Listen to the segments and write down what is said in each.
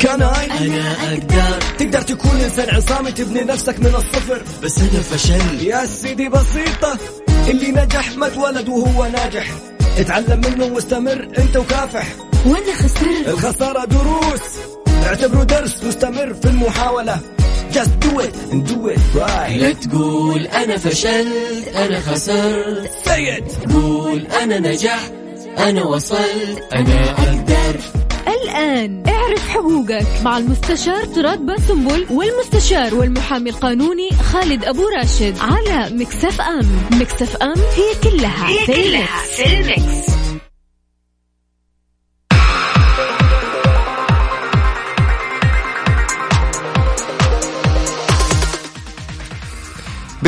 كان أنا أقدر. تقدر تكون إنسان عصامي تبني نفسك من الصفر. بس أنا فشلت يا سيدي بسيطة اللي نجح ما اتولد وهو ناجح. اتعلم منه واستمر أنت وكافح. وأنا خسرت الخسارة دروس. اعتبره درس مستمر في المحاولة. Just do it and do it right. لا تقول أنا فشلت أنا خسرت. Say it. قول أنا نجحت أنا وصلت. أنا أقدر. الآن. اعرف حقوقك. مع المستشار طراد باسنبل والمستشار والمحامي القانوني خالد أبو راشد على Mix FM. Mix FM هي كلها هي في كلها في ال Mix.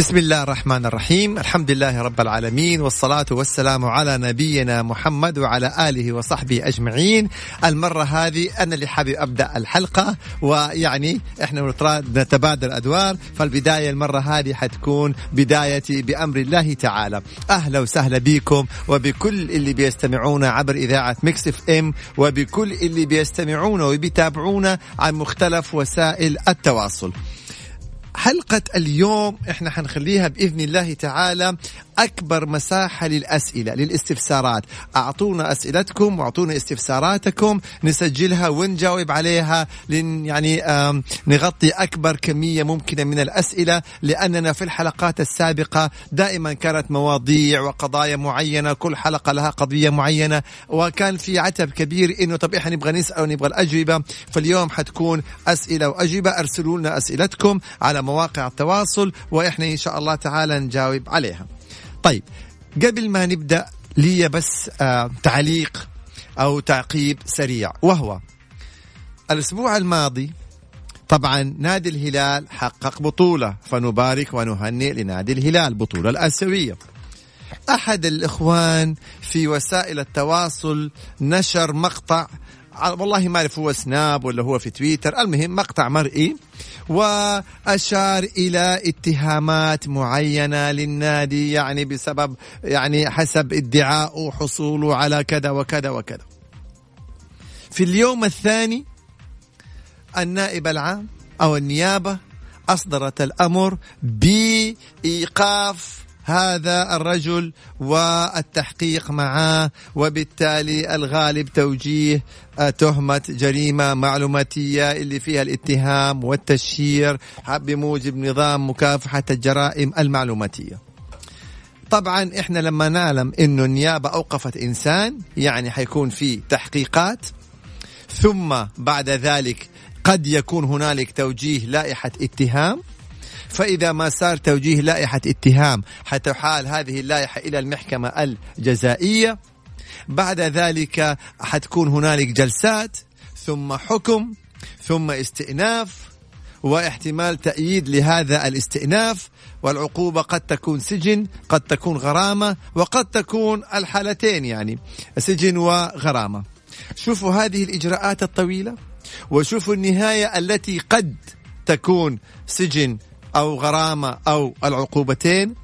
بسم الله الرحمن الرحيم الحمد لله رب العالمين والصلاة والسلام على نبينا محمد وعلى آله وصحبه أجمعين المرة هذه أنا اللي حابب أبدأ الحلقة ويعني إحنا نتبادل أدوار فالبداية المرة هذه حتكون بدايتي بأمر الله تعالى أهلا وسهلا بكم وبكل اللي بيستمعونا عبر إذاعة Mix FM وبكل اللي بيستمعونا وبيتابعونا عن مختلف وسائل التواصل حلقة اليوم إحنا حنخليها بإذن الله تعالى أكبر مساحة للأسئلة للاستفسارات. أعطونا أسئلتكم وأعطونا استفساراتكم نسجلها ونجاوب عليها لن يعني نغطي أكبر كمية ممكنة من الأسئلة لأننا في الحلقات السابقة دائما كانت مواضيع وقضايا معينة كل حلقة لها قضية معينة وكان في عتب كبير إنه طب إحنا نبغى نسأل ونبغى الأجوبة. فاليوم حتكون أسئلة وأجوبة أرسلوا لنا أسئلتكم على مواقع التواصل وإحنا إن شاء الله تعالى نجاوب عليها. طيب قبل ما نبدأ لي بس آه تعليق أو تعقيب سريع وهو الأسبوع الماضي طبعا نادي الهلال حقق بطولة فنبارك ونهنئ لنادي الهلال بطولة الآسيوية. أحد الإخوان في وسائل التواصل نشر مقطع والله ما أعرف هو سناب ولا هو في تويتر. المهم مقطع مرئي وأشار إلى اتهامات معينة للنادي يعني بسبب يعني حسب ادعاء حصوله على كذا وكذا وكذا. في اليوم الثاني النائب العام أو النيابة أصدرت الأمر بإيقاف هذا الرجل والتحقيق معاه وبالتالي الغالب توجيه آه، تهمة جريمة معلوماتية اللي فيها الاتهام والتشهير بموجب نظام مكافحة الجرائم المعلوماتية. طبعا إحنا لما نعلم إنه النيابة أوقفت إنسان يعني حيكون في تحقيقات ثم بعد ذلك قد يكون هنالك توجيه لائحة اتهام فإذا ما صار توجيه لائحة اتهام حتحال هذه اللائحة إلى المحكمة الجزائية بعد ذلك حتكون هنالك جلسات ثم حكم ثم استئناف واحتمال تأييد لهذا الاستئناف والعقوبة قد تكون سجن قد تكون غرامة وقد تكون الحالتين يعني سجن وغرامة. شوفوا هذه الإجراءات الطويلة وشوفوا النهاية التي قد تكون سجن أو غرامة أو العقوبتين.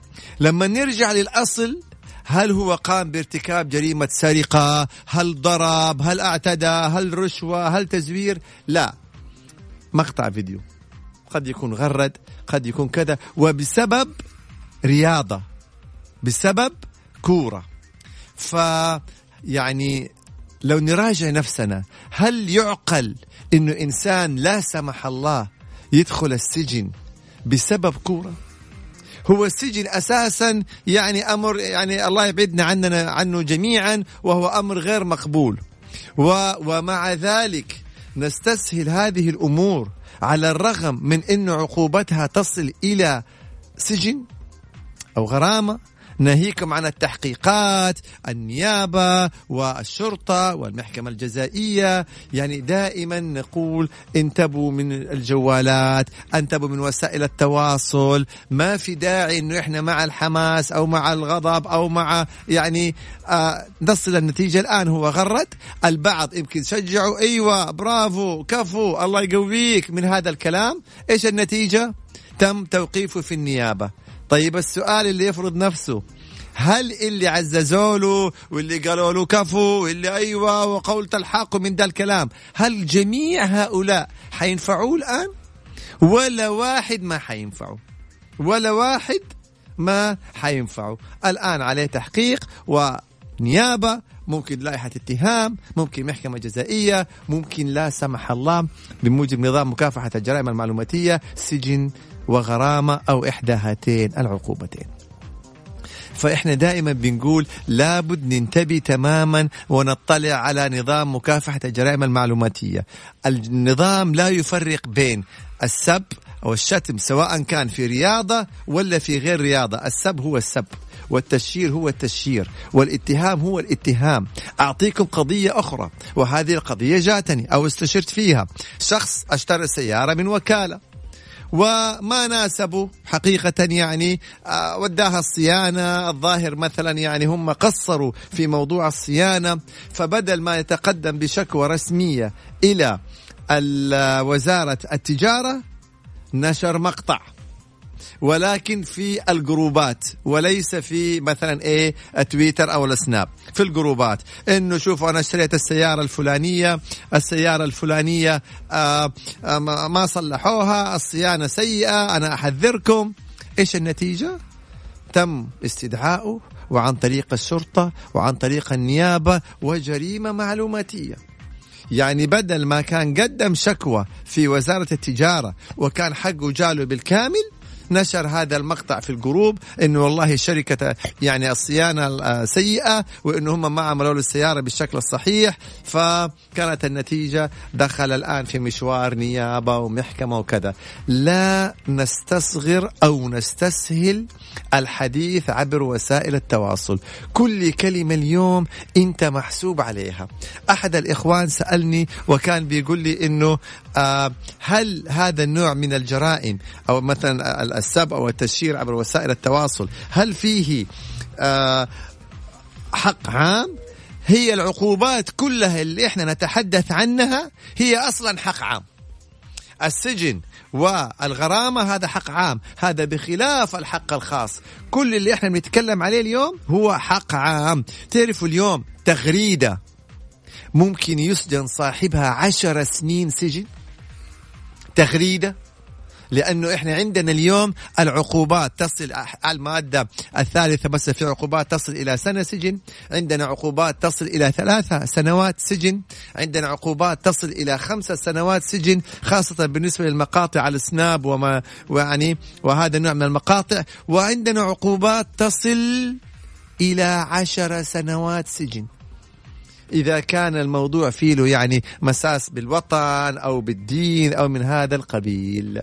لما نرجع للأصل هل هو قام بارتكاب جريمة سرقة؟ هل ضرب؟ هل اعتدى؟ هل رشوة؟ هل تزوير؟ لا. مقطع فيديو. قد يكون غرد قد يكون كذا وبسبب رياضة بسبب كورة. ف يعني لو نراجع نفسنا هل يعقل إنه إنسان لا سمح الله يدخل السجن بسبب كورة. هو السجن أساسا يعني أمر يعني الله يبعدنا عننا عنه جميعا وهو أمر غير مقبول. و ومع ذلك نستسهل هذه الأمور على الرغم من انه عقوبتها تصل إلى سجن أو غرامة ناهيكم عن التحقيقات النيابة والشرطة والمحكمة الجزائية. يعني دائما نقول انتبهوا من الجوالات انتبهوا من وسائل التواصل. ما في داعي إنه إحنا مع الحماس أو مع الغضب أو مع يعني آه نصل النتيجة. الآن هو غرد البعض يمكن شجعوا أيوه برافو كفو الله يقويك من هذا الكلام. إيش النتيجة؟ تم توقيفه في النيابة. طيب السؤال اللي يفرض نفسه هل اللي عززوا له واللي قالوا له كفو واللي أيوه وقولت الحق من ذا الكلام هل جميع هؤلاء حينفعوه الآن؟ ولا واحد ما حينفعه. ولا واحد ما حينفعه. الآن عليه تحقيق ونيابة ممكن لائحة اتهام ممكن محكمة جزائية ممكن لا سمح الله بموجب نظام مكافحة الجرائم المعلوماتية سجن وغرامة أو إحدى هاتين العقوبتين. فإحنا دائما بنقول لابد ننتبه تماما ونطلع على نظام مكافحة الجرائم المعلوماتية. النظام لا يفرق بين السب أو الشتم سواء كان في رياضة ولا في غير رياضة. السب هو السب والتشهير هو التشهير والاتهام هو الاتهام. أعطيكم قضية أخرى وهذه القضية جاتني أو استشرت فيها. شخص أشترى سيارة من وكالة. وما ناسبوا حقيقة يعني آه، وداها الصيانة الظاهر مثلا يعني هم قصروا في موضوع الصيانة فبدل ما يتقدم بشكوى رسمية إلى وزارة التجارة نشر مقطع. ولكن في الجروبات وليس في مثلا إيه تويتر أو السناب في الجروبات. إنه شوفوا أنا اشتريت السيارة الفلانية السيارة الفلانية آآ آآ ما صلحوها الصيانة سيئة أنا أحذركم. إيش النتيجة؟ تم استدعائه وعن طريق الشرطة وعن طريق النيابة وجريمة معلوماتية. يعني بدل ما كان قدم شكوى في وزارة التجارة وكان حقه جاله بالكامل نشر هذا المقطع في الجروب إنه والله شركة يعني الصيانة سيئة وإنه هم ما عملوا له السيارة بالشكل الصحيح فكانت النتيجة دخل الآن في مشوار نيابة ومحكمة وكذا. لا نستصغر أو نستسهل الحديث عبر وسائل التواصل. كل كلمة اليوم أنت محسوب عليها. أحد الإخوان سألني وكان بيقول لي إنه آه هل هذا النوع من الجرائم أو مثلا السب أو التشهير عبر وسائل التواصل. هل فيه آه حق عام؟ هي العقوبات كلها اللي إحنا نتحدث عنها هي أصلا حق عام. السجن والغرامة هذا حق عام. هذا بخلاف الحق الخاص. كل اللي إحنا بنتكلم عليه اليوم هو حق عام. تعرفوا اليوم تغريدة ممكن يسجن صاحبها عشر سنين سجن؟ تغريدة؟ لأنه إحنا عندنا اليوم العقوبات تصل المادة الثالثة بس في عقوبات تصل إلى سنة سجن، عندنا عقوبات تصل إلى ثلاثة سنوات سجن، عندنا عقوبات تصل إلى خمسة سنوات سجن خاصة بالنسبة للمقاطع السناب وما ويعني وهذا النوع من المقاطع، وعندنا عقوبات تصل إلى عشر سنوات سجن. إذا كان الموضوع فيه يعني مساس بالوطن أو بالدين أو من هذا القبيل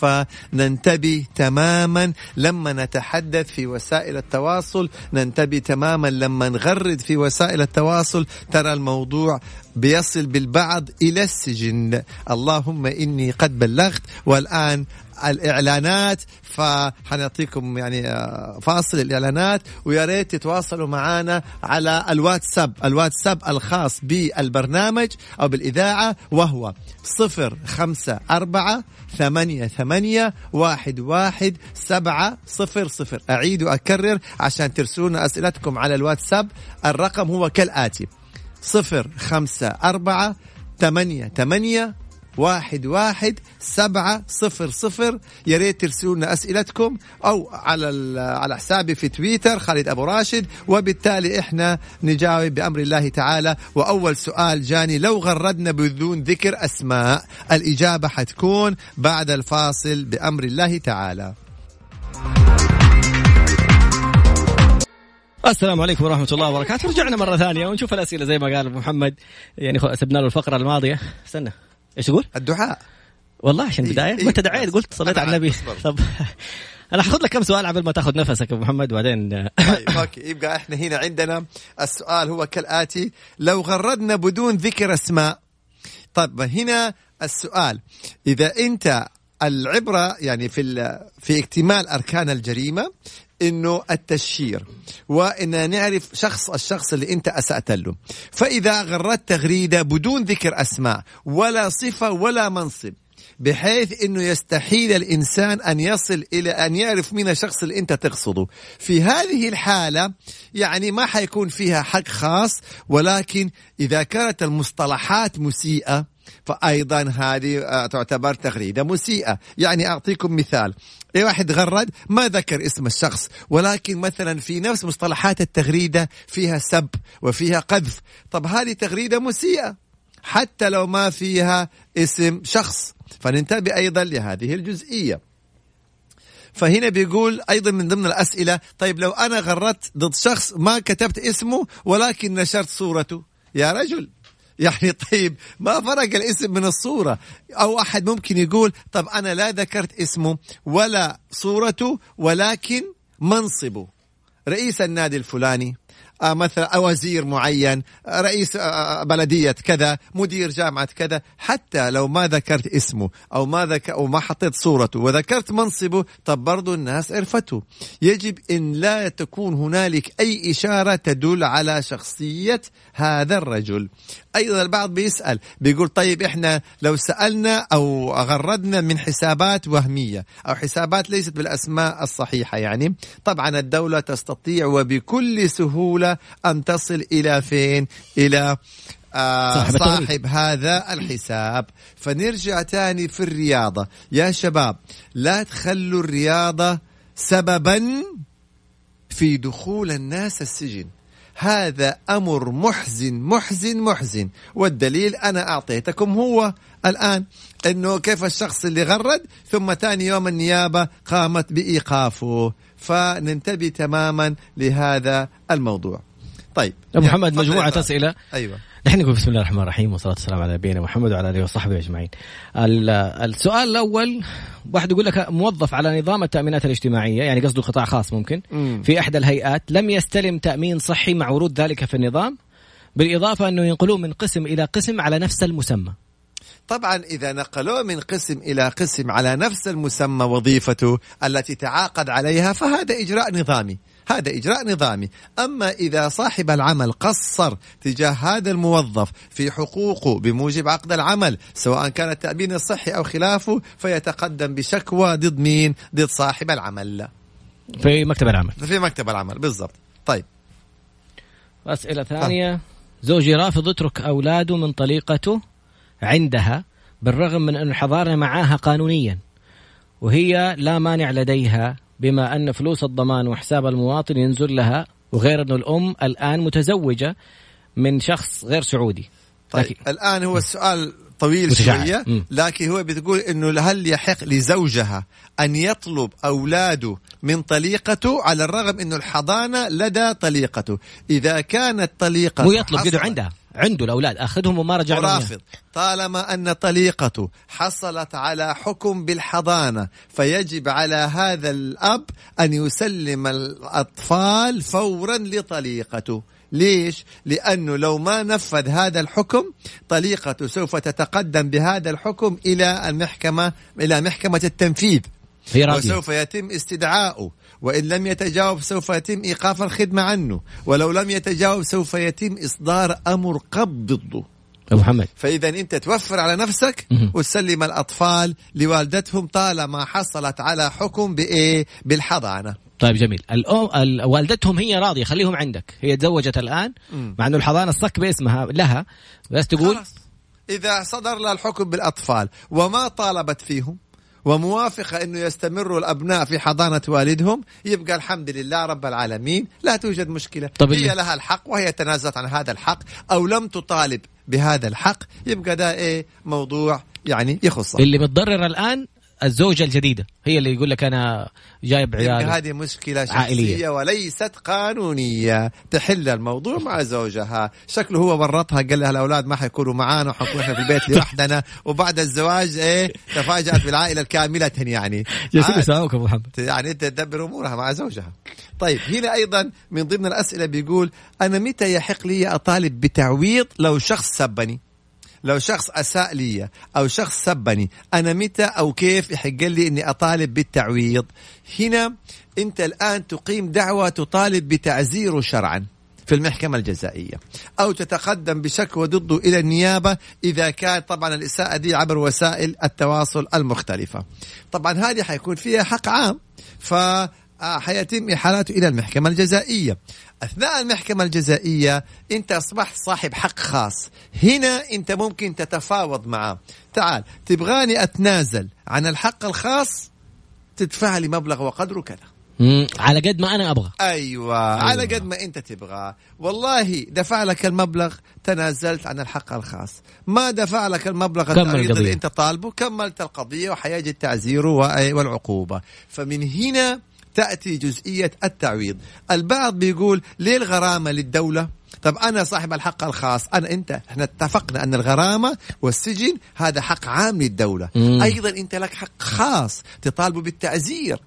فننتبه تماما لما نتحدث في وسائل التواصل؟ ننتبه تماما لما نغرد في وسائل التواصل؟ ترى الموضوع بيصل بالبعض إلى السجن. اللهم إني قد بلغت والآن الإعلانات فحنعطيكم يعني آه، فاصل الإعلانات ويا ريت تتواصلوا معنا على الواتساب الواتساب الخاص بالبرنامج أو بالإذاعة وهو صفر خمسة أربعة ثمانية ثمانية واحد واحد سبعة صفر صفر. أعيد وأكرر عشان ترسلون أسئلتكم على الواتساب الرقم هو كالآتي صفر خمسة أربعة ثمانية ثمانية واحد واحد سبعة صفر صفر. يا ريت ترسلوا لنا أسئلتكم أو على على حسابي في تويتر خالد أبو راشد. وبالتالي إحنا نجاوب بأمر الله تعالى. وأول سؤال جاني لو غردنا بدون ذكر أسماء الإجابة حتكون بعد الفاصل بأمر الله تعالى. السلام عليكم ورحمة الله وبركاته. رجعنا مرة ثانية ونشوف الأسئلة زي ما قال محمد. يعني سبنا له الفقرة الماضية. استنى. إيش تقول؟ الدعاء. والله عشان البدايه إيه. ما انت دعيت قلت صليت على النبي. طب أنا حاخذ لك كم سؤال قبل ما تاخذ نفسك أبو محمد وبعدين طيب أوكي. يبقى إحنا هنا عندنا السؤال هو كالآتي لو غردنا بدون ذكر أسماء. طيب هنا السؤال. إذا أنت العبرة يعني في في اكتمال أركان الجريمة إنه التشهير وان نعرف شخص الشخص اللي أنت اسات له فإذا غردت تغريدة بدون ذكر أسماء ولا صفة ولا منصب بحيث إنه يستحيل الإنسان أن يصل إلى أن يعرف مين الشخص اللي أنت تقصده. في هذه الحالة يعني ما حيكون فيها حق خاص ولكن إذا كانت المصطلحات مسيئة فايضا هذه آه، تعتبر تغريدة مسيئة. يعني أعطيكم مثال. اي واحد غرد؟ ما ذكر اسم الشخص ولكن مثلا في نفس مصطلحات التغريدة فيها سب وفيها قذف. طب هذه تغريدة مسيئة حتى لو ما فيها اسم شخص. فننتبه أيضا لهذه الجزئية. فهنا بيقول أيضا من ضمن الأسئلة طيب لو أنا غردت ضد شخص ما كتبت اسمه ولكن نشرت صورته. يا رجل. يعني طيب ما فرق الاسم من الصورة؟ أو أحد ممكن يقول طب أنا لا ذكرت اسمه ولا صورته ولكن منصبه. رئيس النادي الفلاني. مثلا وزير معين آه، رئيس آه، بلدية كذا مدير جامعة كذا حتى لو ما ذكرت اسمه أو ما ذك أو ما حطيت صورته وذكرت منصبه طب برضو الناس عرفته. يجب أن لا تكون هنالك أي إشارة تدل على شخصية هذا الرجل. أيضا البعض بيسأل بيقول طيب إحنا لو سألنا أو غردنا من حسابات وهمية أو حسابات ليست بالأسماء الصحيحة يعني طبعا الدولة تستطيع وبكل سهوله ان تصل إلى فين؟ إلى آه صاحب. صاحب هذا الحساب. فنرجع تاني في الرياضة. يا شباب لا تخلوا الرياضة سببا في دخول الناس السجن. هذا أمر محزن محزن محزن. والدليل أنا أعطيتكم هو الآن أنه كيف الشخص اللي غرد ثم ثاني يوم النيابة قامت بإيقافه. فننتبه تماما لهذا الموضوع. طيب. أبو محمد تفضل مجموعة. أسئلة. أيوة. نحن نقول بسم الله الرحمن الرحيم والصلاة والسلام على نبينا محمد وعلى آله وصحبه أجمعين. ال- السؤال الأول واحد يقول لك موظف على نظام التأمينات الاجتماعية يعني قصده قطاع خاص ممكن مم. في إحدى الهيئات لم يستلم تأمين صحي مع ورود ذلك في النظام بالإضافة أنه ينقلوه من قسم إلى قسم على نفس المسمى. طبعا إذا نقلوه من قسم إلى قسم على نفس المسمى وظيفته التي تعاقد عليها فهذا إجراء نظامي. هذا إجراء نظامي. أما إذا صاحب العمل قصر تجاه هذا الموظف في حقوقه بموجب عقد العمل سواء كان التأمين الصحي أو خلافه فيتقدم بشكوى ضد مين؟ ضد صاحب العمل. في مكتب العمل. في مكتب العمل بالضبط. طيب. أسئلة ثانية. زوجي رافض يترك أولاده من طليقته عندها بالرغم من أن الحضانة معاها قانونيا وهي لا مانع لديها بما أن فلوس الضمان وحساب المواطن ينزل لها وغير أن الأم الآن متزوجة من شخص غير سعودي طيب لكن- الآن هو السؤال طويل متشعب. شوية. لكن هو بتقول إنه هل يحق لزوجها أن يطلب أولاده من طليقته على الرغم إنه الحضانة لدى طليقته إذا كانت طليقته مو يطلب قدر حصلت- عنده الأولاد أخذهم وما رجع. ورافض طالما أن طليقته حصلت على حكم بالحضانة فيجب على هذا الأب أن يسلم الأطفال فورا لطليقته. ليش؟ لأنه لو ما نفذ هذا الحكم طليقته سوف تتقدم بهذا الحكم إلى المحكمة إلى محكمة التنفيذ. راضية. وسوف يتم استدعاؤه. وإن لم يتجاوب سوف يتم إيقاف الخدمة عنه. ولو لم يتجاوب سوف يتم إصدار أمر قبض ضده أبو محمد. فإذا أنت توفر على نفسك. وتسلم الأطفال لوالدتهم طالما حصلت على حكم بإيه؟ بالحضانة. طيب جميل. الأم ال- والدتهم هي راضية خليهم عندك. هي تزوجت الآن مم. مع أنه الحضانة الصك باسمها لها. بس تقول؟ خلاص. إذا صدر لها الحكم بالأطفال وما طالبت فيهم؟ وموافقة أنه يستمروا الأبناء في حضانة والدهم. يبقى الحمد لله رب العالمين. لا توجد مشكلة. طب هي اللي- لها الحق وهي تنازلت عن هذا الحق أو لم تطالب بهذا الحق. يبقى ده إيه؟ موضوع يعني يخصها اللي متضرر الآن الزوجة الجديدة هي اللي يقول لك أنا جايب عيال هذه مشكلة شخصية عائلية. وليست قانونية تحل الموضوع مع زوجها شكله هو ورطها قال لها الأولاد ما حيكونوا معانا وحنكون إحنا في البيت لوحدنا وبعد الزواج إيه تفاجأت بالعائلة الكاملة يعني جالسين عاد. يساووك أبو محمد يعني أنت تدبر أمورها مع زوجها. طيب هنا أيضا من ضمن الأسئلة بيقول أنا متى يحق لي أطالب بتعويض لو شخص سبني؟ لو شخص أساء لي أو شخص سبني أنا متى أو كيف يحق لي إني أطالب بالتعويض؟ هنا أنت الآن تقيم دعوة تطالب بتعزيره شرعا. في المحكمة الجزائية أو تتقدم بشكوى ضده إلى النيابة إذا كان طبعا الإساءة دي عبر وسائل التواصل المختلفة طبعا هذه حيكون فيها حق عام ف حيتم إحالته إلى المحكمة الجزائية. أثناء المحكمة الجزائية أنت أصبحت صاحب حق خاص. هنا أنت ممكن تتفاوض معه. تعال تبغاني أتنازل عن الحق الخاص؟ تدفع لي مبلغ وقدره كذا. على قد ما أنا أبغى. أيوة, أيوة. على قد ما أنت تبغى. والله دفع لك المبلغ تنازلت عن الحق الخاص. ما دفع لك المبلغ. اللي أنت طالبه كملت القضية وحيجي التعزير و- والعقوبة. فمن هنا تأتي جزئية التعويض. البعض بيقول ليه الغرامة للدولة؟ طب أنا صاحب الحق الخاص أنا أنت. إحنا اتفقنا أن الغرامة والسجن هذا حق عام للدولة. مم. أيضا أنت لك حق خاص تطالبه بالتعزير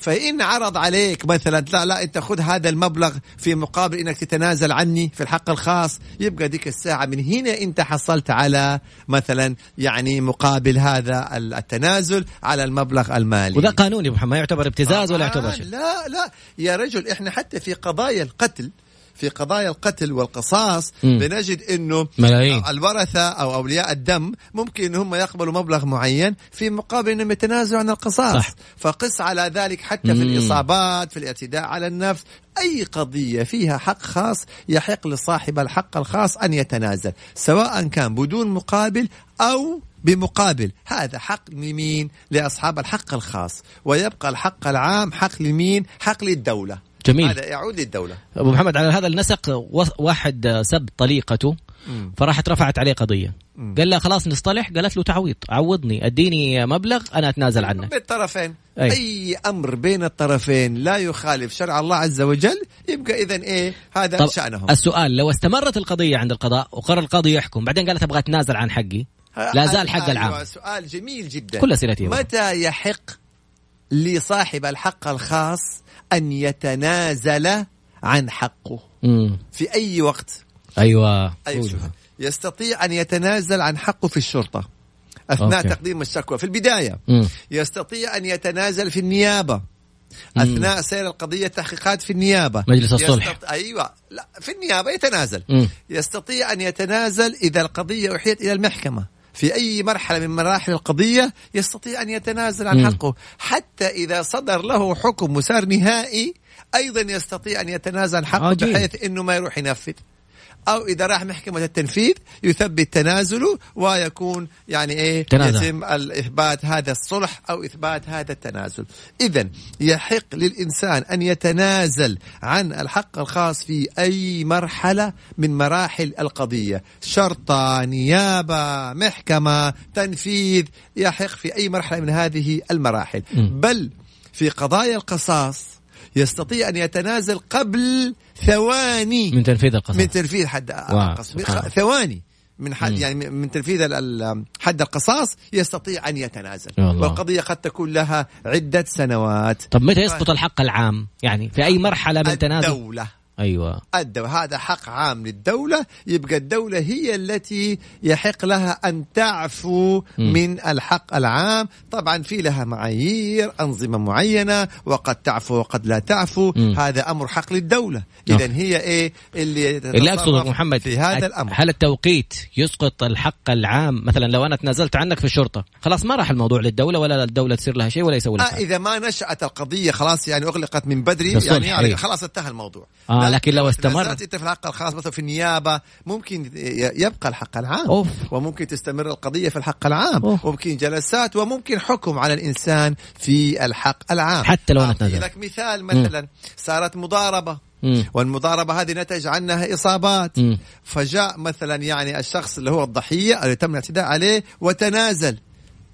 فإن عرض عليك مثلا لا لا أنت خذ هذا المبلغ في مقابل أنك تتنازل عني في الحق الخاص. يبقى ديك الساعة من هنا أنت حصلت على مثلا يعني مقابل هذا التنازل على المبلغ المالي. وذا قانوني محمد ما يعتبر ابتزاز ولا آه، يعتبر شيء؟ لا لا يا رجل إحنا حتى في قضايا القتل في قضايا القتل والقصاص مم. بنجد إنه ملايين. الورثة أو أولياء الدم ممكن هم يقبلوا مبلغ معين في مقابل إنهم يتنازلوا عن القصاص صح. فقس على ذلك حتى في مم. الإصابات في الاعتداء على النفس أي قضية فيها حق خاص يحق لصاحب الحق الخاص أن يتنازل سواء كان بدون مقابل أو بمقابل هذا حق لمين لأصحاب الحق الخاص ويبقى الحق العام حق لمين حق للدولة جميل. هذا يعود للدولة. أبو محمد على هذا النسق واحد سب طليقته فراحت رفعت عليه قضية. قال لها خلاص نصطلح قالت له تعويض عوضني أديني مبلغ أنا أتنازل عنك بالطرفين أي. أي. أي أمر بين الطرفين لا يخالف شرع الله عز وجل يبقى اذا إيه؟ هذا طب شأنهم. السؤال لو استمرت القضية عند القضاء وقرر القاضي يحكم بعدين قالت أبغى أتنازل عن حقي؟ لا زال حق أيوة، العام. سؤال جميل جدا. كل أسئلتي هو. متى يحق لصاحب الحق الخاص أن يتنازل عن حقه مم. في أي وقت أيوة. شوف. يستطيع أن يتنازل عن حقه في الشرطة أثناء أوكي. تقديم الشكوى في البداية مم. يستطيع أن يتنازل في النيابة أثناء سير القضية تحقيقات في النيابة مجلس الصلح. يستط... أيوه لا في النيابة يتنازل مم. يستطيع أن يتنازل إذا القضية أحيت إلى المحكمة في أي مرحلة من مراحل القضية يستطيع أن يتنازل عن. حقه حتى إذا صدر له حكم مسار نهائي أيضا يستطيع أن يتنازل عن حقه. بحيث إنه ما يروح ينفذ أو إذا راح محكمة التنفيذ يثبت تنازله ويكون يعني إيه تنازل. يتم الإثبات هذا الصلح أو إثبات هذا التنازل اذا يحق للإنسان أن يتنازل عن الحق الخاص في أي مرحلة من مراحل القضية شرطه نيابة محكمة تنفيذ يحق في أي مرحلة من هذه المراحل م. بل في قضايا القصاص يستطيع أن يتنازل قبل ثواني. من تنفيذ القصاص من تنفيذ حد القصاص. ثواني. من حد مم. يعني من تنفيذ حد القصاص يستطيع أن يتنازل. الله. والقضية قد تكون لها عدة سنوات. طب متى يسقط الحق العام؟ يعني في أي مرحلة من تنازل؟ الدولة أيوه الدولة هذا حق عام للدولة يبقى الدولة هي التي يحق لها أن تعفو مم. من الحق العام طبعا في لها معايير أنظمة معينة وقد تعفو وقد لا تعفو مم. هذا أمر حق للدولة نعم. إذا هي إيه اللي اللي أقصده محمد في هذا الأمر هل التوقيت يسقط الحق العام مثلا لو أنا تنازلت عنك في الشرطه خلاص ما راح الموضوع للدولة ولا الدولة تصير لها شيء ولا يسوي آه لها حاجة. إذا ما نشأت القضية خلاص يعني أغلقت من بدري يعني, يعني. خلاص انتهى الموضوع آه، لكن لو استمر- أنت في الحق الخاص مثلا في النيابة ممكن يبقى الحق العام أوف. وممكن تستمر القضية في الحق العام أوف. وممكن جلسات وممكن حكم على الإنسان في الحق العام حتى لو تنازلت. لك مثال مثلا صارت مضاربة مم. والمضاربة هذه نتج عنها إصابات مم. فجاء مثلا يعني الشخص اللي هو الضحية اللي تم الاعتداء عليه وتنازل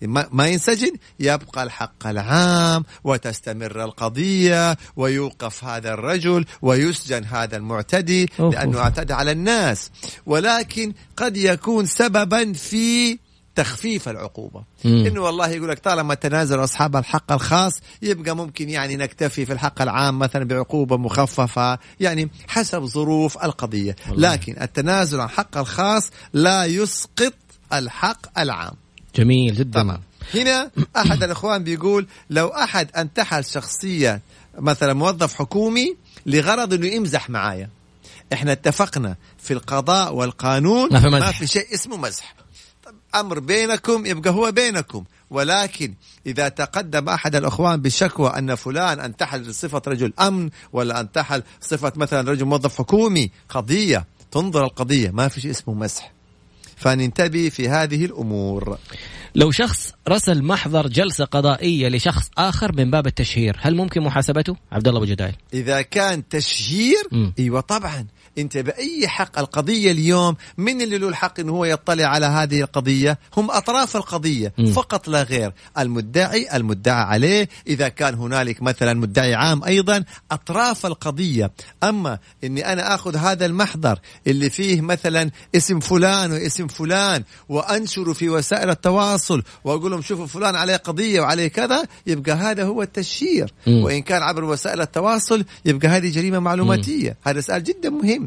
ما ما ينسجن يبقى الحق العام وتستمر القضية ويوقف هذا الرجل ويسجن هذا المعتدي لأنه. اعتدى على الناس. ولكن قد يكون سببا في تخفيف العقوبة. مم. إنه والله يقول لك طالما تنازل أصحاب الحق الخاص يبقى ممكن يعني نكتفي في الحق العام مثلا بعقوبة مخففة يعني حسب ظروف القضية. لكن التنازل عن حق الخاص لا يسقط الحق العام. جميل جدا. تمام هنا أحد الإخوان بيقول لو أحد انتحل شخصيه مثلا موظف حكومي لغرض إنه يمزح معايا. إحنا اتفقنا في القضاء والقانون ما في مزح. ما في شيء اسمه مزح. طب أمر بينكم يبقى هو بينكم. ولكن إذا تقدم أحد الإخوان بشكوى أن فلان انتحل صفه رجل أمن ولا انتحل صفة مثلا رجل موظف حكومي قضية تنظر القضية ما في شيء اسمه مسح فننتبه في هذه الأمور لو شخص رسل محضر جلسة قضائية لشخص آخر من باب التشهير هل ممكن محاسبته؟ عبد الله أبو جدايل إذا كان تشهير مم. أيوه طبعا انت بأي حق القضية اليوم من اللي له الحق إنه هو يطلع على هذه القضية؟ هم أطراف القضية مم. فقط لا غير. المدعي المدعى عليه. إذا كان هنالك مثلا مدعي عام أيضا أطراف القضية. أما إني أنا آخذ هذا المحضر اللي فيه مثلا اسم فلان واسم فلان وانشره في وسائل التواصل وأقول لهم شوفوا فلان عليه قضية وعليه كذا يبقى هذا هو التشهير. مم. وإن كان عبر وسائل التواصل يبقى هذه جريمة معلوماتية. هذا سؤال جدا مهم.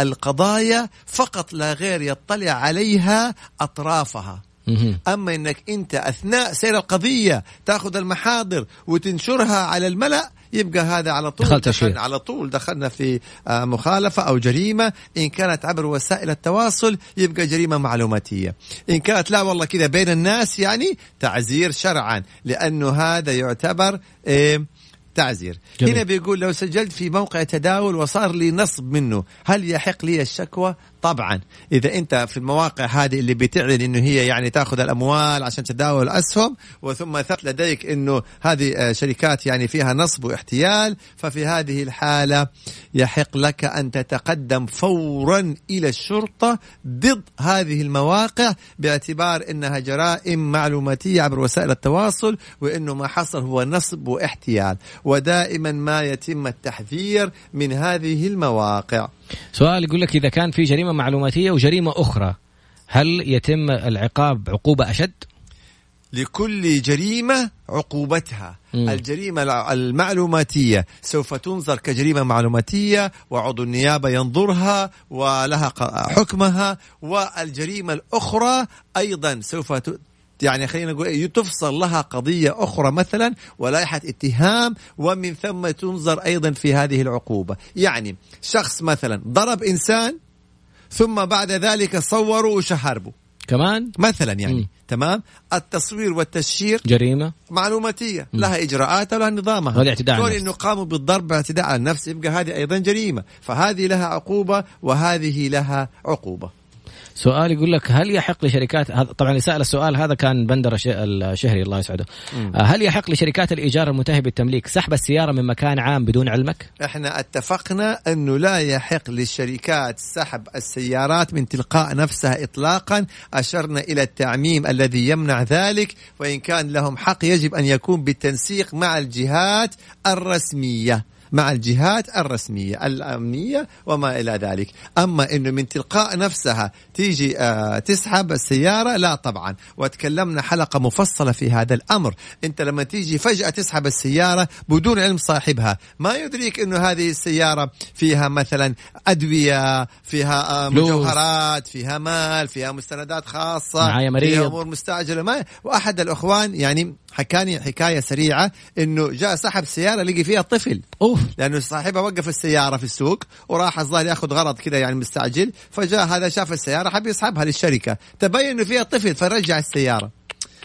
القضايا فقط لا غير يطلع عليها أطرافها مهم. أما إنك أنت أثناء سير القضية تأخذ المحاضر وتنشرها على الملأ يبقى هذا على طول دخلت. دخلنا على طول دخلنا في آه، مخالفة أو جريمة إن كانت عبر وسائل التواصل يبقى جريمة معلوماتية إن كانت لا والله كذا بين الناس يعني تعزير شرعا لأنه هذا يعتبر إيه تعزير جميل. هنا بيقول لو سجلت في موقع تداول وصار لي نصب منه هل يحق لي الشكوى طبعا. إذا أنت في المواقع هذه اللي بتعلن إنه هي يعني تأخذ الأموال عشان تداول الاسهم وثم ثبت لديك إنه هذه آه، شركات يعني فيها نصب واحتيال ففي هذه الحالة يحق لك أن تتقدم فورا إلى الشرطة ضد هذه المواقع باعتبار إنها جرائم معلوماتية عبر وسائل التواصل وإنه ما حصل هو نصب واحتيال. ودائما ما يتم التحذير من هذه المواقع. سؤال يقول لك إذا كان في جريمة معلوماتية وجريمة أخرى هل يتم العقاب عقوبة أشد؟ لكل جريمة عقوبتها مم. الجريمة المعلوماتية سوف تنظر كجريمة معلوماتية وعضو النيابة ينظرها ولها حكمها والجريمة الأخرى أيضا سوف. يعني خلينا نقول إيه، تفصل لها قضية أخرى مثلا ولائحة اتهام ومن ثم تنظر أيضا في هذه العقوبة. يعني شخص مثلا ضرب إنسان ثم بعد ذلك صوروا وشهربوا. كمان؟ مثلا يعني مم. تمام؟ التصوير والتشهير جريمة؟ معلوماتية لها اجراءاتها ولها نظامها. هذا اعتداء كون. إنه قاموا بالضرب باعتداء على النفس يبقى هذه أيضا جريمة. فهذه لها عقوبة وهذه لها عقوبة. سؤال يقول لك هل يحق لشركات هذا- طبعا اللي سأل السؤال هذا كان بندر الش- الشهري الله يسعده. آه، هل يحق لشركات الإيجار المنتهي بالتمليك سحب السيارة من مكان عام بدون علمك؟ إحنا اتفقنا أنه لا يحق للشركات سحب السيارات من تلقاء نفسها اطلاقا. أشرنا إلى التعميم الذي يمنع ذلك وإن كان لهم حق يجب أن يكون بالتنسيق مع الجهات الرسمية. مع الجهات الرسمية الأمنية وما إلى ذلك أما أنه من تلقاء نفسها تيجي آه تسحب السيارة لا طبعا وتكلمنا حلقة مفصلة في هذا الأمر أنت لما تيجي فجأة تسحب السيارة بدون علم صاحبها ما يدريك أنه هذه السيارة فيها مثلا أدوية فيها آه. مجوهرات فيها مال فيها مستندات خاصة معايا مريض. فيها أمور مستعجلة ما وأحد الأخوان يعني حكاني حكاية سريعة أنه جاء سحب سيارة لقي فيها طفل. أوف. لأنه صاحبها وقف السيارة في السوق وراح الظاهر ياخذ غرض كذا يعني مستعجل فجاء هذا شاف السيارة حب يسحبها للشركة. تبين إنه فيها طفل فرجع السيارة.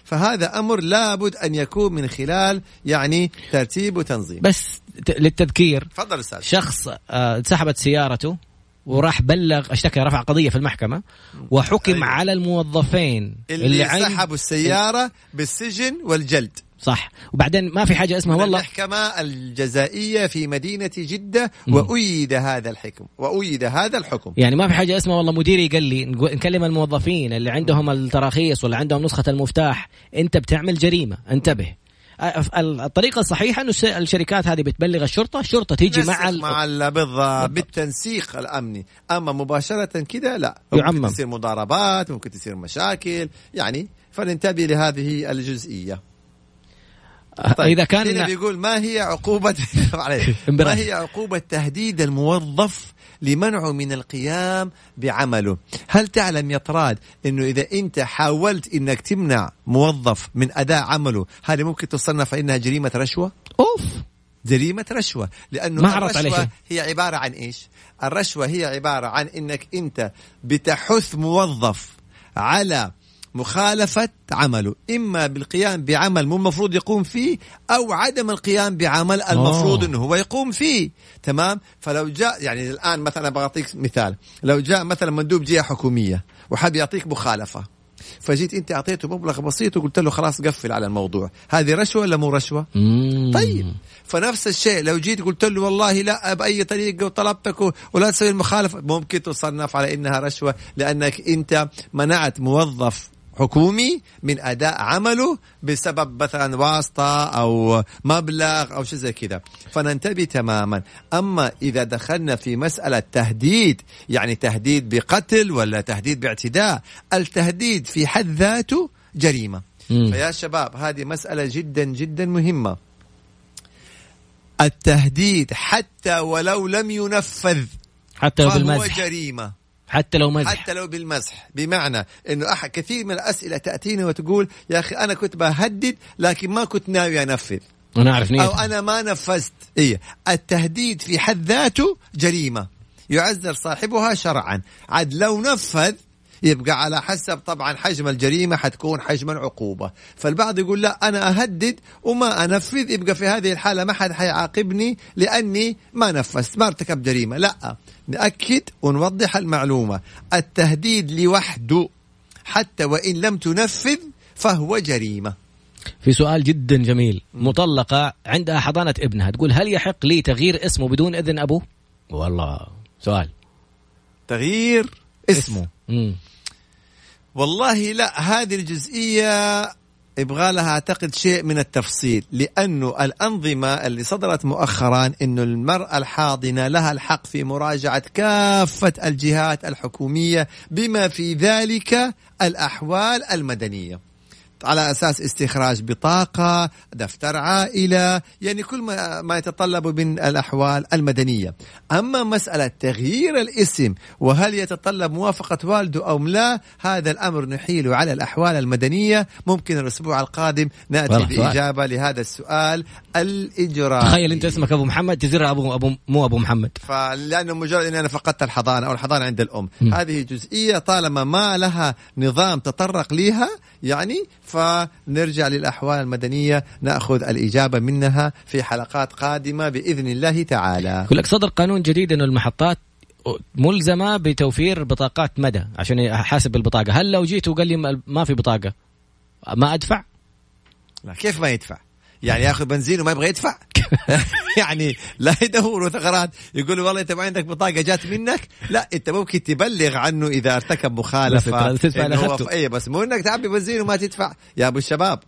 فهذا أمر لابد أن يكون من خلال يعني ترتيب وتنظيم. بس للتذكير تفضل أستاذ. شخص آه، سحبت سيارته وراح بلغ اشتكى رفع قضية في المحكمة وحكم أيوة. على الموظفين اللي, عند- سحبوا السيارة بالسجن والجلد. صح. وبعدين ما في حاجة اسمها والله. المحكمة الجزائية في مدينة جدة مم. وأيد هذا الحكم وأيد هذا الحكم. يعني ما في حاجة اسمها والله. مديري قال لي نكلم الموظفين اللي عندهم التراخيص ولا عندهم نسخة المفتاح. أنت بتعمل جريمة. انتبه. أ- ال- الطريقة الصحيحة انه الشركات هذه بتبلغ الشرطة الشرطة تيجي مع ال... مع ال- بالضبط بالتنسيق الأمني أما مباشرة كذا لا يعمم. ممكن تصير مضاربات ممكن تصير مشاكل يعني فننتبه لهذه الجزئية إذا هنا كان بيقول ما هي عقوبة معليش. ما. هي عقوبة تهديد الموظف لمنعه من القيام بعمله. هل تعلم يا طراد إنه إذا أنت حاولت إنك تمنع موظف من أداء عمله هذه ممكن تصنف إنها جريمة رشوة؟ أوف! جريمة رشوة لأنه ما الرشوة شيء. هي عبارة عن إيش؟ الرشوة هي عبارة عن إنك أنت بتحث موظف على مخالفة عمله. إما بالقيام بعمل مو المفروض يقوم فيه أو عدم القيام بعمل المفروض أوه. أنه هو يقوم فيه. تمام؟ فلو جاء يعني الآن مثلا بعطيك مثال. لو جاء مثلا مندوب جهة حكومية وحب يعطيك مخالفة فجيت أنت أعطيته مبلغ بسيط وقلت له خلاص قفل على الموضوع. هذه رشوة ولا مو رشوة؟ مم. طيب. فنفس الشيء لو جيت قلت له والله لا بأي طريقة وطلبتك ولا تسوي المخالفة ممكن تصنف على إنها رشوة لأنك أنت منعت موظف حكومي من أداء عمله بسبب مثلا واسطة أو مبلغ أو شيء زي كذا. فننتبه تماما. أما إذا دخلنا في مسألة تهديد يعني تهديد بقتل ولا تهديد باعتداء التهديد في حد ذاته جريمة. مم. فيا شباب هذه مسألة جدا جدا مهمة. التهديد حتى ولو لم ينفذ حتى لو فهو بالمزح جريمة. حتى لو مزح. حتى لو بالمزح. بمعنى إنه أحد كثير من الأسئلة تاتينا وتقول يا أخي أنا كنت بهدد لكن ما كنت ناوي أنفذ. أنا أعرف أو أنا ما نفذت. إيه. التهديد في حد ذاته جريمة. يعذر صاحبها شرعا. عاد لو نفذ يبقى على حسب طبعا حجم الجريمة حتكون حجم العقوبة. فالبعض يقول لا أنا أهدد وما أنفذ يبقى في هذه الحالة ما حد حيعاقبني لأني ما نفذت ما ارتكب جريمة. لا نأكد ونوضح المعلومة. التهديد لوحده حتى وإن لم تنفذ فهو جريمة. في سؤال جدا جميل مطلقة عندها حضانة ابنها تقول هل يحق لي تغيير اسمه بدون إذن أبوه؟ والله سؤال. تغيير اسمه. مم. والله لا هذه الجزئية يبغى لها أعتقد شيء من التفصيل لأنه الأنظمة اللي صدرت مؤخرا إنه المرأة الحاضنة لها الحق في مراجعة كافة الجهات الحكومية بما في ذلك الأحوال المدنية. على أساس استخراج بطاقة، دفتر عائلة، يعني كل ما ما يتطلب من الأحوال المدنية. أما مسألة تغيير الاسم وهل يتطلب موافقة والده أو لا، هذا الأمر نحيله على الأحوال المدنية، ممكن الأسبوع القادم نأتي. بإجابة لهذا السؤال الإجرائي. تخيل أنت اسمك أبو محمد تصير أبو أبو مو أبو محمد فلأنه مجرد أني أنا فقدت الحضانة أو الحضانة عند الأم م. هذه جزئية طالما ما لها نظام تطرق لها يعني فنرجع للأحوال المدنية نأخذ الإجابة منها في حلقات قادمة بإذن الله تعالى. يقول لك صدر قانون جديد إنه المحطات ملزمة بتوفير بطاقات مدى عشان يحاسب البطاقه هل لو جيت وقال لي ما- ما في بطاقة ما أدفع؟ لا كيف ما يدفع؟ يعني ياخذ بنزين وما يبغى يدفع. يعني لا يدوروا ثغرات. يقولوا والله انت ما عندك بطاقة جات منك. لا انت ممكن تبلغ عنه إذا ارتكب مخالفة. بس تدفع. في- اي بس مو إنك تعبي بنزين وما تدفع. يا أبو الشباب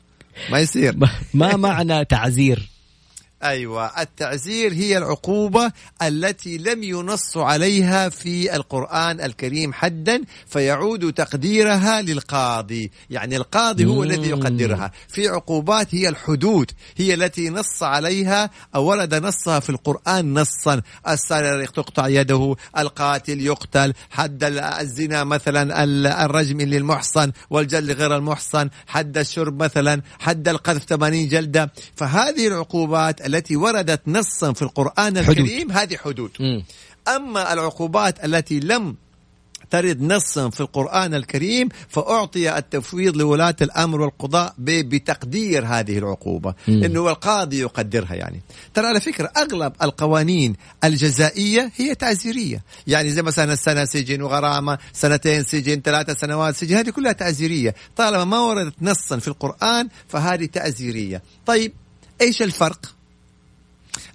ما يصير. ما معنى تعزير؟ أيوه التعزير هي العقوبة التي لم ينص عليها في القرآن الكريم حدا فيعود تقديرها للقاضي. يعني القاضي هو مم. الذي يقدرها. في عقوبات هي الحدود هي التي نص عليها أو ورد نصها في القرآن نصا. السارق تقطع يده القاتل يقتل. حد ال- الزنا مثلا ال- الرجم للمحصن والجلد غير المحصن. حد الشرب مثلا حد القذف 80 جلدة. فهذه العقوبات التي وردت نصا في القرآن حدود. الكريم هذه حدود مم. أما العقوبات التي لم ترد نصا في القرآن الكريم فأعطي التفويض لولاة الأمر والقضاء بتقدير هذه العقوبة مم. إنه القاضي يقدرها يعني ترى على فكرة أغلب القوانين الجزائية هي تعزيرية يعني زي مثلا السنة سجن وغرامة سنتين سجن ثلاثة سنوات سجن هذه كلها تعزيرية طالما ما وردت نصا في القرآن فهذه تعزيرية طيب إيش الفرق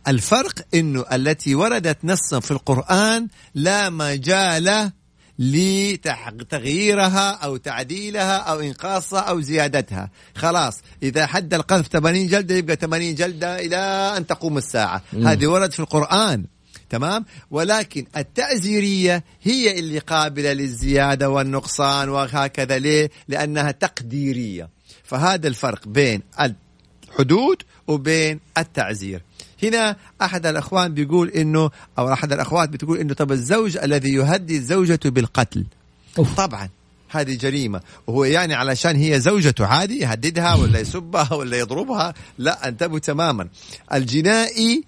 الفرق إنه التي وردت نصا في القرآن لا مجال لتغييرها أو تعديلها أو إنقاصها أو زيادتها. خلاص إذا حد القذف 80 جلدة يبقى 80 جلدة إلى أن تقوم الساعة. مم. هذه ورد في القرآن تمام؟ ولكن التعزيريه هي اللي قابلة للزيادة والنقصان وهكذا. ليه؟ لأنها تقديرية. فهذا الفرق بين الحدود وبين التعزير. هنا أحد الأخوان بيقول إنه أو أحد الأخوات بتقول إنه طب الزوج الذي يهدد زوجته بالقتل. أوف. طبعا هذه جريمة. وهو يعني علشان هي زوجته عادي يهددها ولا يسبها ولا يضربها لا أنتبهوا تماما. الجنائي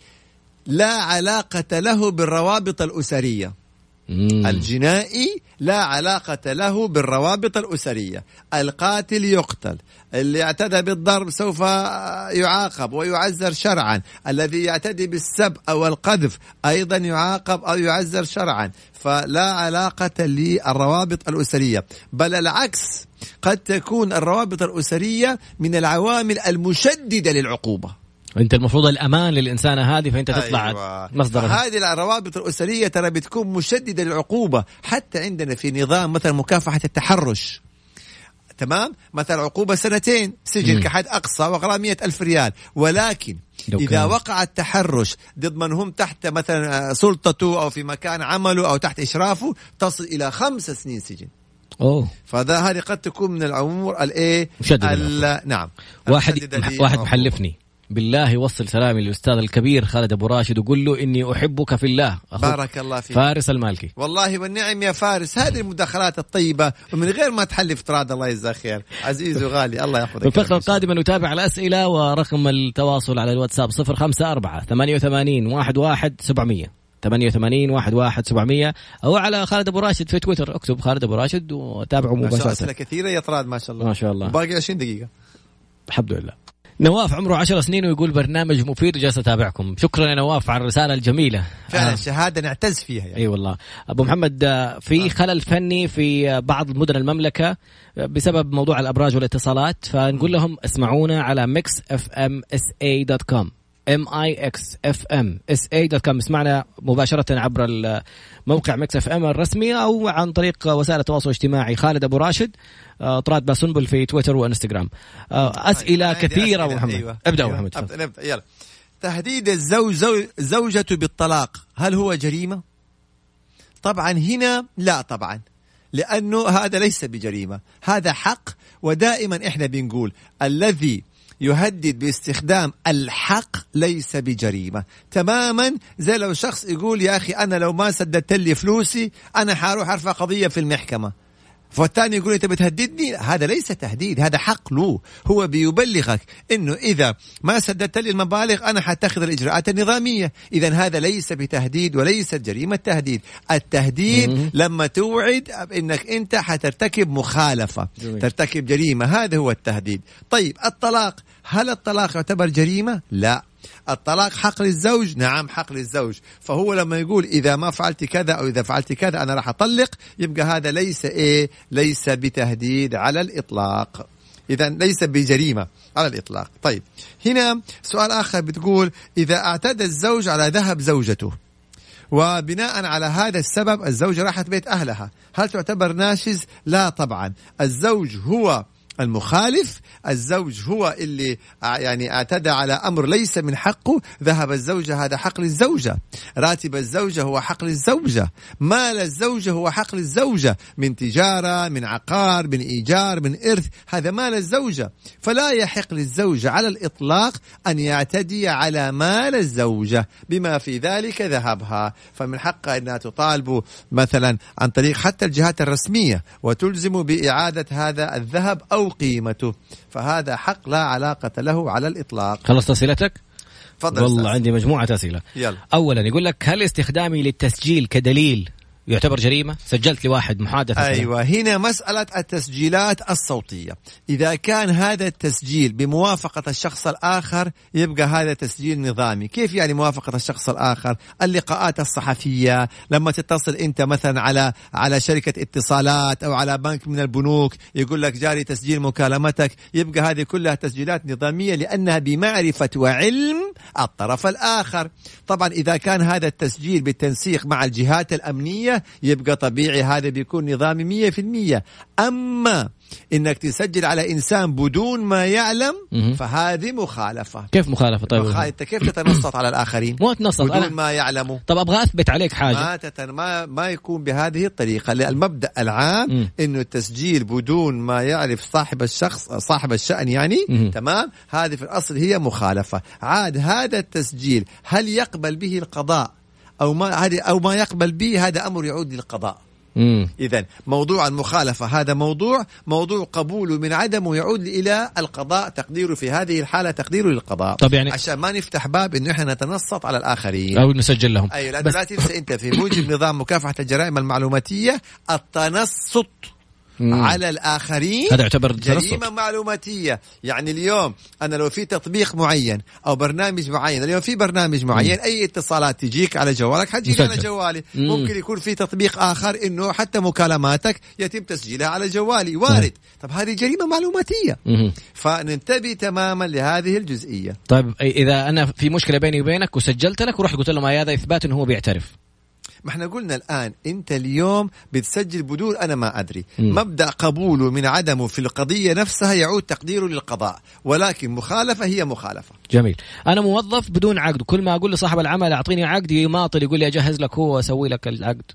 لا علاقة له بالروابط الأسرية. مم. الجنائي لا علاقة له بالروابط الأسرية. القاتل يقتل. اللي اعتدى بالضرب سوف يعاقب ويعزر شرعا. الذي يعتدي بالسب أو القذف أيضا يعاقب أو يعزر شرعا. فلا علاقة للروابط الأسرية. بل العكس قد تكون الروابط الأسرية من العوامل المشددة للعقوبة. انت المفروض الامان للانسانه هذه فانت تطلع أيوة. مصدر هذه الروابط الأسرية ترى بتكون مشددة للعقوبة. حتى عندنا في نظام مثلا مكافحة التحرش. تمام؟ مثلا عقوبة سنتين سجن. كحد أقصى وغرامة مئة ألف ريال. ولكن إذا وقع التحرش ضد من هم تحت مثلا آه، سلطته أو في مكان عمله أو تحت إشرافه تصل إلى خمس سنين سجن. أوه. فذا هذه قد تكون من الأمور الإيه مشددة ال- نعم. واحد واحد محلفني. بالله وصل سلامي للأستاذ الكبير خالد أبو راشد وقول له إني أحبك في الله. أخوك بارك الله فيك. فارس المالكي. والله والنعم يا فارس هذه المداخلات الطيبة ومن غير ما تحلف تراد الله يجزاه خير. عزيز وغالي الله يحفظك في الفقرة القادمة نتابع الأسئلة ورقم التواصل على الواتساب 054 88 11 700 88 11 700 أو على خالد أبو راشد في تويتر. اكتب خالد أبو راشد وتابعوا ما شاء الله مباشرة. أسئلة كثيرة يا طراد ما شاء الله. ما شاء الله. باقي 20 دقيقة. الحمد لله. نواف عمره 10 سنين ويقول برنامج مفيد وجالس أتابعكم. شكرا يا نواف على الرسالة الجميلة. فعلا آه. شهادة نعتز فيها يعني. أي والله. أبو محمد آه، في خلل فني في آه، بعض مدن المملكة آه، بسبب موضوع الأبراج والاتصالات فنقول لهم اسمعونا على Mix FM SA dot com M I X F M S A dot com اسمعنا مباشرة عبر موقع Mix FM الرسمي أو عن طريق وسائل التواصل الاجتماعي. خالد أبو راشد آه، طراد باسنبل في تويتر وانستغرام. آه، أسئلة عندي كثيرة أسئلة. محمد. أيوة. ابدأ أيوة. محمد نبدأ. يلا. تهديد الزوج زو... زوجته بالطلاق هل هو جريمة؟ طبعا هنا لا طبعا. لأنه هذا ليس بجريمة. هذا حق ودائما إحنا بنقول الذي يهدد باستخدام الحق ليس بجريمة. تماما زي لو شخص يقول يا أخي أنا لو ما سددت لي فلوسي أنا حاروح أرفع قضية في المحكمة. فالثاني يقول أنت بتهددني؟ هذا ليس تهديد هذا حق له هو بيبلغك إنه إذا ما سددت لي المبالغ أنا حاتخذ الإجراءات النظامية. إذا هذا ليس بتهديد وليست جريمة تهديد. التهديد مم. لما توعد إنك أنت حترتكب مخالفة جميل. ترتكب جريمة. هذا هو التهديد. طيب الطلاق هل الطلاق يعتبر جريمة؟ لا. الطلاق حق للزوج؟ نعم حق للزوج. فهو لما يقول إذا ما فعلت كذا أو إذا فعلت كذا أنا راح أطلق يبقى هذا ليس إيه؟ ليس بتهديد على الإطلاق. اذا ليس بجريمة على الإطلاق. طيب هنا سؤال آخر بتقول إذا اعتدى الزوج على ذهب زوجته وبناء على هذا السبب الزوجة راحت بيت أهلها هل تعتبر ناشز؟ لا طبعا. الزوج هو المخالف الزوج هو اللي ع- يعني اعتدى على أمر ليس من حقه ذهب الزوجه هذا حق للزوجه راتب الزوجة هو حق للزوجه مال الزوجة هو حق للزوجه من تجارة من عقار من إيجار من إرث هذا مال الزوجة. فلا يحق للزوجه على الإطلاق أن يعتدي على مال الزوجة بما في ذلك ذهبها. فمن حقها أنها تطالب مثلا عن طريق حتى الجهات الرسمية وتلزم بإعادة هذا الذهب أو قيمته فهذا حق لا علاقة له على الإطلاق خلصت أسئلتك؟ تفضل والله أستاذ. عندي مجموعة أسئلة يلا اولا يقول لك هل استخدامي للتسجيل كدليل يعتبر جريمة؟ سجلت لواحد محادثة. أيوه. هنا مسألة التسجيلات الصوتية. إذا كان هذا التسجيل بموافقة الشخص الآخر يبقى هذا تسجيل نظامي. كيف يعني موافقة الشخص الآخر؟ اللقاءات الصحفية. لما تتصل أنت مثلا على على شركة اتصالات أو على بنك من البنوك يقول لك جاري تسجيل مكالمتك. يبقى هذه كلها تسجيلات نظامية لأنها بمعرفة وعلم الطرف الآخر. طبعا إذا كان هذا التسجيل بالتنسيق مع الجهات الأمنية يبقى طبيعي هذا بيكون نظامي مية في المية. أما إنك تسجل على إنسان بدون ما يعلم. فهذه مخالفة. كيف مخالفة؟ طيب؟ مخ- أنت كيف تتنصت على الآخرين؟ مو اتنصت بدون أنا ما يعلموا. طب أبغى أثبت عليك حاجة. ما تتن... ما ما يكون بهذه الطريقة المبدأ العام مم. إنه التسجيل بدون ما يعرف صاحب الشخص صاحب الشأن يعني مم. تمام؟ هذه في الأصل هي مخالفة. عاد هذا التسجيل هل يقبل به القضاء؟ أو ما هذه أو ما يقبل به هذا أمر يعود للقضاء. إذا موضوع المخالفة هذا موضوع موضوع قبوله من عدمه يعود إلى القضاء تقديره في هذه الحالة تقديره للقضاء. طب يعني- عشان ما نفتح باب إنه إحنا نتنصت على الآخرين. أو نسجل لهم. أيوه لأنه لا تنسى أنت في موجب نظام مكافحة الجرائم المعلوماتية التنصت. مم. على الآخرين هذا يعتبر. جريمة معلوماتية يعني اليوم أنا لو في تطبيق معين أو برنامج معين اليوم في برنامج معين أي اتصالات تجيك على جوالك حتجيك على. جوالي مم. ممكن يكون في تطبيق آخر إنه حتى مكالماتك يتم تسجيلها على جوالي وارد طب هذه جريمة معلوماتية مهم. فننتبه تماما لهذه الجزئية طيب إذا أنا في مشكلة بيني وبينك وسجلت لك ورحت قلت لهم هذا إثبات إنه هو بيعترف ما إحنا قلنا الآن أنت اليوم بتسجل بدون أنا ما أدري. مم. مبدأ قبوله من عدمه في القضية نفسها يعود تقديره للقضاء ولكن مخالفة هي مخالفة. جميل. أنا موظف بدون عقد كل ما أقول لصاحب العمل أعطيني عقد يماطل يقول لي أجهز لك هو وأسوي لك العقد.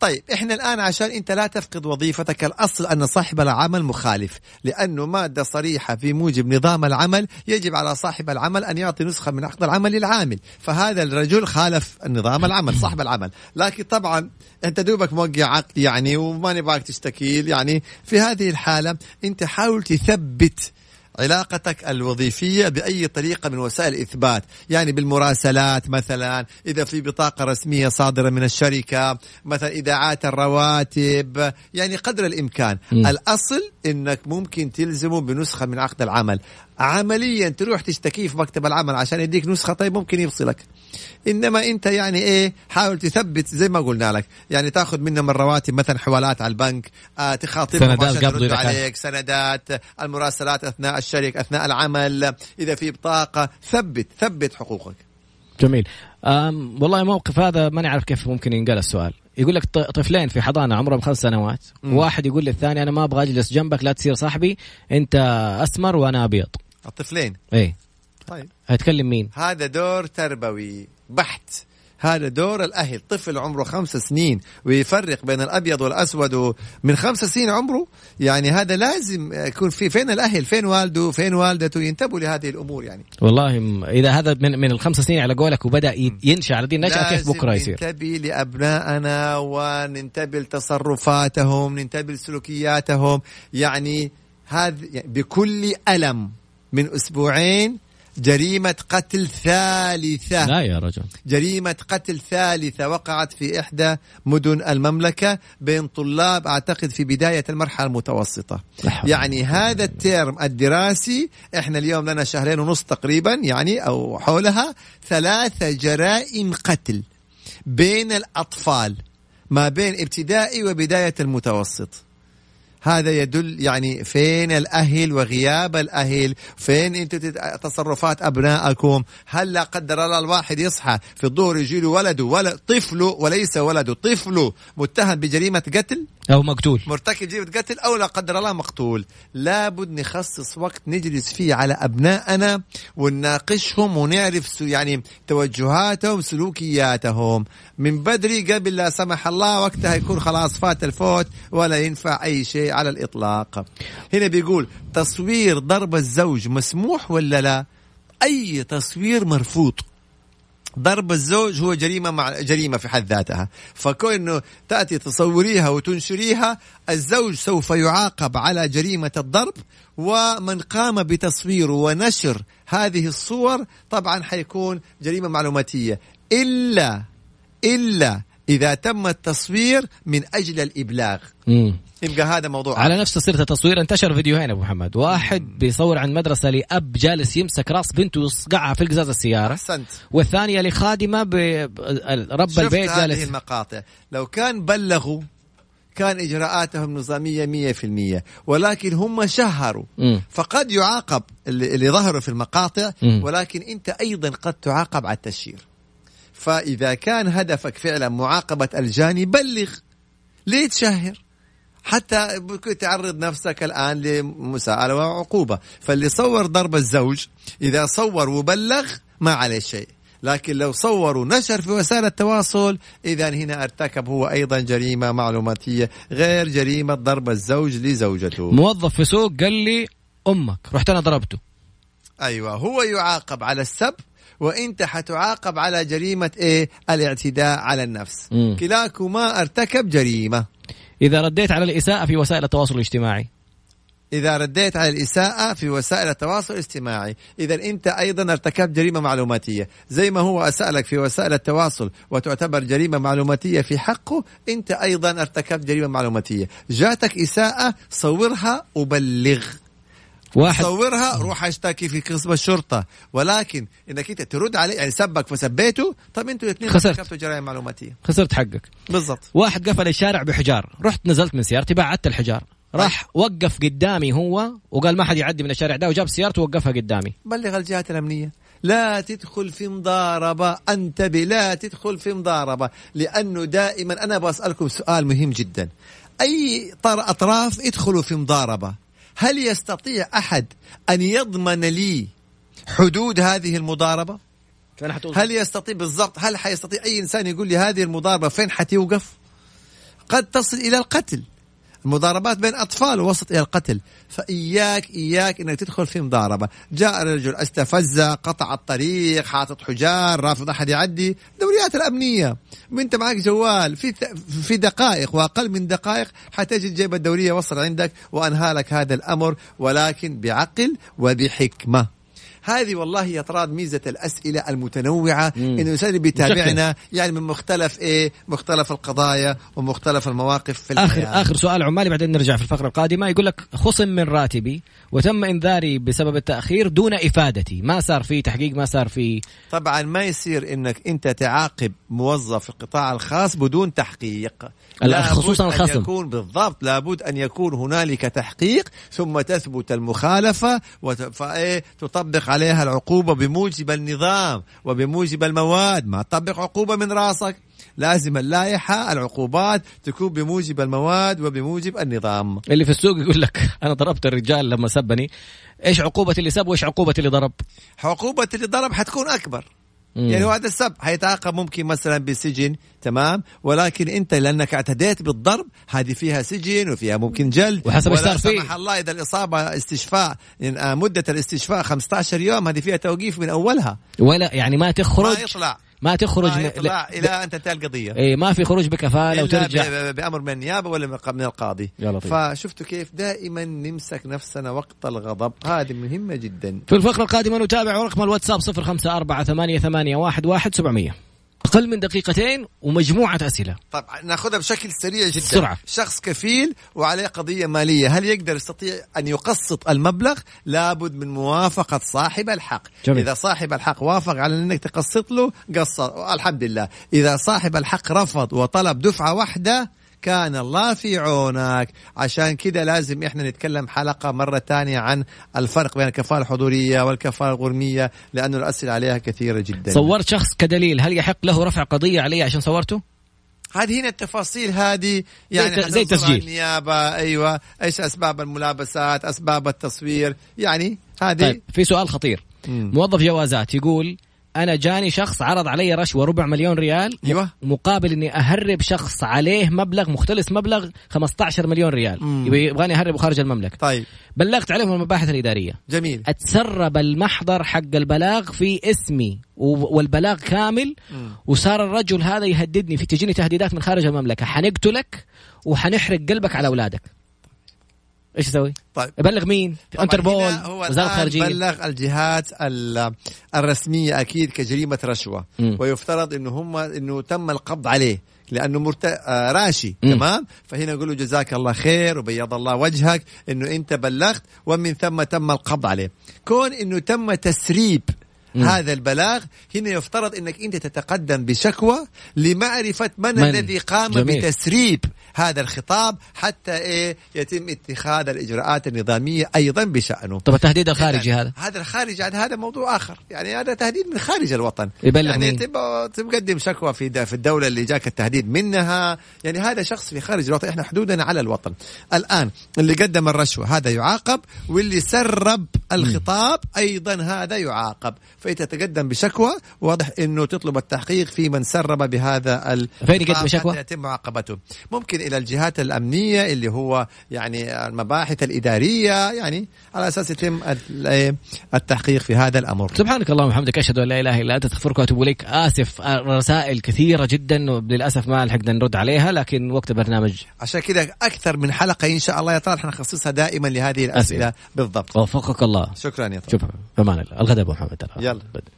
طيب إحنا الآن عشان أنت لا تفقد وظيفتك الأصل أن صاحب العمل مخالف لأنه مادة صريحة في موجب نظام العمل يجب على صاحب العمل أن يعطي نسخة من عقد العمل للعامل فهذا الرجل خالف نظام العمل صاحب العمل. لكن طبعا أنت دوبك موقع عقد يعني وما نبغاك تشتكيل يعني في هذه الحالة أنت حاول تثبت علاقتك الوظيفية بأي طريقة من وسائل الإثبات يعني بالمراسلات مثلا إذا في بطاقة رسمية صادرة من الشركة مثلا إذاعات الرواتب يعني قدر الإمكان مم. الأصل أنك ممكن تلزمه بنسخة من عقد العمل عمليا تروح تشتكيه في مكتب العمل عشان يديك نسخة طيب ممكن يفصلك إنما أنت يعني إيه حاول تثبت زي ما قلنا لك. يعني تأخذ منهم الرواتب مثلا حوالات على البنك آه تخاطبهم سندات عشان يردوا. عليك سندات المراسلات أثناء الشركة أثناء العمل إذا في بطاقة. ثبت ثبت حقوقك. جميل. أم والله موقف هذا ما نعرف كيف ممكن ينقال السؤال. يقول لك طفلين في حضانة عمرهم خمس سنوات. واحد يقول للثاني أنا ما أبغى أجلس جنبك لا تصير صاحبي. أنت اسمر وأنا أبيض. الطفلين. إيه. طيب. هيتكلم مين؟ هذا دور تربوي بحت. هذا دور الأهل. طفل عمره خمس سنين ويفرق بين الأبيض والأسود من خمس سنين عمره. يعني هذا لازم يكون في فين الأهل؟ فين والده؟ فين والدته؟ ينتبهوا لهذه الأمور يعني. والله إذا هذا من من الخمس سنين على قولك وبدأ ينشأ على دي النشاه كيف بكرة يصير؟ ننتبه لأبنائنا وننتبه لتصرفاتهم ننتبه لسلوكياتهم. يعني هذا يعني بكل ألم. من أسبوعين جريمة قتل ثالثة. لا يا رجل. جريمة قتل ثالثة وقعت في إحدى مدن المملكة بين طلاب أعتقد في بداية المرحلة المتوسطة. يعني هذا الترم الدراسي إحنا اليوم لنا شهرين ونص تقريبا يعني أو حولها ثلاثة جرائم قتل بين الأطفال ما بين ابتدائي وبداية المتوسط. هذا يدل يعني فين الأهل وغياب الأهل؟ فين أنتم تت- تصرفات أبنائكم؟ هل لا قدر الله الواحد يصحى في الظهر يجي له ولده ولد طفله وليس ولده طفله متهم بجريمة قتل؟ أو مقتول. مرتكب جريمة قتل أو لا قدر الله مقتول. لابد نخصص وقت نجلس فيه على أبنائنا ونناقشهم ونعرف يعني توجهاتهم سلوكياتهم. من بدري قبل لا سمح الله وقتها يكون خلاص فات الفوت ولا ينفع أي شيء. على الإطلاق. هنا بيقول تصوير ضرب الزوج مسموح ولا لا؟ أي تصوير مرفوض. ضرب الزوج هو جريمة مع جريمة في حد ذاتها. فكون تأتي تصوريها وتنشريها الزوج سوف يعاقب على جريمة الضرب ومن قام بتصوير ونشر هذه الصور طبعا حيكون جريمة معلوماتية. إلا إلا إذا تم التصوير من أجل الإبلاغ. مم. يبقى هذا موضوع على نفس صيغه التصوير انتشر فيديوهين أبو محمد. واحد بيصور عن مدرسة لأب جالس يمسك راس بنته ويصقعها في قزاز السيارة. أحسنت. والثانية لخادمة ب... رب شفت البيت هذه جالس. المقاطع. لو كان بلغوا كان إجراءاتهم نظامية مية في المية. ولكن هم شهروا. مم. فقد يعاقب اللي, اللي ظهروا في المقاطع. مم. ولكن أنت أيضا قد تعاقب على التشهير. فإذا كان هدفك فعلا معاقبة الجاني بلغ ليه تشهر حتى تعرض نفسك الآن لمساءلة وعقوبة. فاللي صور ضرب الزوج. إذا صور وبلغ ما عليه شيء. لكن لو صور ونشر في وسائل التواصل إذا هنا ارتكب هو أيضا جريمة معلوماتية غير جريمة ضرب الزوج لزوجته. موظف في سوق قال لي أمك رحت أنا ضربته. أيوة هو يعاقب على السب. وانت حتعاقب على جريمة إيه؟ الاعتداء على النفس. مم. كلاكما ارتكب جريمة. إذا رديت على الإساءة في وسائل التواصل الاجتماعي. إذا رديت على الإساءة في وسائل التواصل الاجتماعي. إذا أنت أيضا ارتكبت جريمة معلوماتية. زي ما هو أساء لك في وسائل التواصل وتعتبر جريمة معلوماتية في حقه أنت أيضا ارتكبت جريمة معلوماتية. جاتك إساءة صورها وبلغ واحد. صورها روح اشتكي في قسم الشرطة. ولكن إنك أنت ترد عليه يعني سبك فسبيته طب أنتوا الاثنين خسرت. جرائم معلوماتية. خسرت حقك. بالضبط. واحد قفل الشارع بحجار. رحت نزلت من سيارتي بعدت الحجار. راح وقف قدامي هو وقال ما حد يعدي من الشارع ده وجاب سيارته ووقفها قدامي. بلغ الجهات الأمنية. لا تدخل في مضاربة انتبه لا تدخل في مضاربة لأنه دائما أنا بسألكم سؤال مهم جدا. أي طر أطراف يدخلوا في مضاربة؟ هل يستطيع أحد أن يضمن لي حدود هذه المضاربة؟ هل يستطيع بالضبط هل حيستطيع أي إنسان يقول لي هذه المضاربة فين حتوقف؟ قد تصل إلى القتل. المضاربات بين أطفال وصلت إلى القتل. فإياك إياك أنك تدخل في مضاربة. جاء رجل استفز قطع الطريق حاطط حجار رافض أحد يعدي. دوريات الأمنية. وانت معك جوال في في دقائق وأقل من دقائق حتجد جيب الدورية وصل عندك وأنهى لك هذا الأمر ولكن بعقل وبحكمة. هذه والله يا طراد ميزة الأسئلة المتنوعة مم. إنه الإنسان اللي بيتابعنا يعني من مختلف إيه مختلف القضايا ومختلف المواقف في اخر الحياة. آخر سؤال عمالي بعدين نرجع في الفقرة القادمة يقول لك خصم من راتبي وتم إنذاري بسبب التأخير دون إفادتي ما صار في تحقيق ما صار في طبعا ما يصير إنك أنت تعاقب موظف في القطاع الخاص بدون تحقيق خصوصاً أن الخصم. يكون بالضبط لابد أن يكون هنالك تحقيق ثم تثبت المخالفة وت... فإيه تطبق عليها العقوبة بموجب النظام وبموجب المواد. ما تطبق عقوبة من راسك. لازم اللائحة العقوبات تكون بموجب المواد وبموجب النظام. اللي في السوق يقول لك أنا ضربت الرجال لما سبني. إيش عقوبة اللي سب وإيش عقوبة اللي ضرب؟ عقوبة اللي ضرب حتكون أكبر. مم. يعني هو هذا السب حيتعاقب ممكن مثلا بسجن تمام؟ ولكن أنت لأنك اعتديت بالضرب هذه فيها سجن وفيها ممكن جلد. وحسب ولا. سمح الله إذا الإصابة استشفاء آه، مدة الاستشفاء 15 يوم هذه فيها توقيف من أولها. ولا يعني ما ما تخرج يطلع. ما تخرج ما من- ب- إلى أن تنتهي القضية. إيه ما في خروج بكفالة وترجع. بأمر من النيابه ولا من القاضي. لطيف. فشفتوا كيف دائما نمسك نفسنا وقت الغضب. هذه مهمة جدا. في الفقرة القادمة نتابع رقم الواتساب 0548811700 أقل من دقيقتين ومجموعة أسئلة. طبعا ناخذها بشكل سريع جدا. بسرعة. شخص كفيل وعليه قضية مالية هل يقدر يستطيع أن يقسط المبلغ؟ لابد من موافقة صاحب الحق. جميل. إذا صاحب الحق وافق على أنك تقسط له قسط الحمد لله. إذا صاحب الحق رفض وطلب دفعة واحدة كان الله في عونك عشان كده لازم إحنا نتكلم حلقة مرة تانية عن الفرق بين الكفالة الحضورية والكفالة الغرمية لأنه الأسئلة عليها كثيرة جدا صورت شخص كدليل هل يحق له رفع قضية علي عشان صورته؟ هذه هنا التفاصيل هذه يعني زي- زي تسجيل. النيابة أيوة إيش أسباب الملابسات أسباب التصوير يعني هذه طيب في سؤال خطير مم. موظف جوازات يقول أنا جاني شخص عرض علي رشوة ربع مليون ريال أيوة. مقابل إني أهرب شخص عليه مبلغ مختلس مبلغ 15 مليون ريال. مم. يبغاني أهربه خارج المملكة. طيب. بلغت عليهم المباحث الإدارية. جميل. أتسرب المحضر حق البلاغ في اسمي والبلاغ كامل مم. وصار الرجل هذا يهددني في تجيني تهديدات من خارج المملكة. حنقتلك وحنحرق قلبك على أولادك. إيش أسوي؟ طيب ابلغ مين؟ انتربول وزارة الخارجية بلغ الجهات ال- الرسمية أكيد كجريمة رشوة مم. ويفترض إنه هم إنه تم القبض عليه لأنه مرت... آه راشي مم. تمام فهنا يقولوا جزاك الله خير وبيض الله وجهك إنه أنت بلغت ومن ثم تم القبض عليه كون إنه تم تسريب مم. هذا البلاغ هنا يفترض إنك أنت تتقدم بشكوى لمعرفة من, من؟ الذي قام جميل. بتسريب هذا الخطاب حتى إيه يتم اتخاذ الإجراءات النظامية أيضا بشأنه. طب التهديد الخارجي هذا؟ هذا الخارجي هذا موضوع آخر. يعني هذا تهديد من خارج الوطن. يبلغ يعني؟ تبقى تقدم شكوى في في الدولة اللي جاك التهديد منها. يعني هذا شخص في خارج الوطن. إحنا حدودنا على الوطن. الآن اللي قدم الرشوة هذا يعاقب. واللي سرب الخطاب أيضا هذا يعاقب. فانت تتقدم بشكوى واضح إنه تطلب التحقيق في من سرب بهذا ال فين يقدم شكوى؟ يتم معاقبته. ممكن إلى الجهات الأمنية اللي هو يعني المباحث الإدارية يعني على أساس يتم ال- التحقيق في هذا الأمر. سبحانك اللهم وبحمدك أشهد أن لا إله إلا أنت أستغفرك وأتوب إليك. آسف رسائل كثيرة جدا وللأسف ما لحقنا نرد عليها لكن وقت البرنامج. عشان كذا أكثر من حلقة إن شاء الله يا طارق حنخصصها دائما لهذه الأسئلة. أسئلة. بالضبط. وفقك الله. شكرا يا طارق شوف بأمان الله. الغداء أبو محمد يلا. بدأ.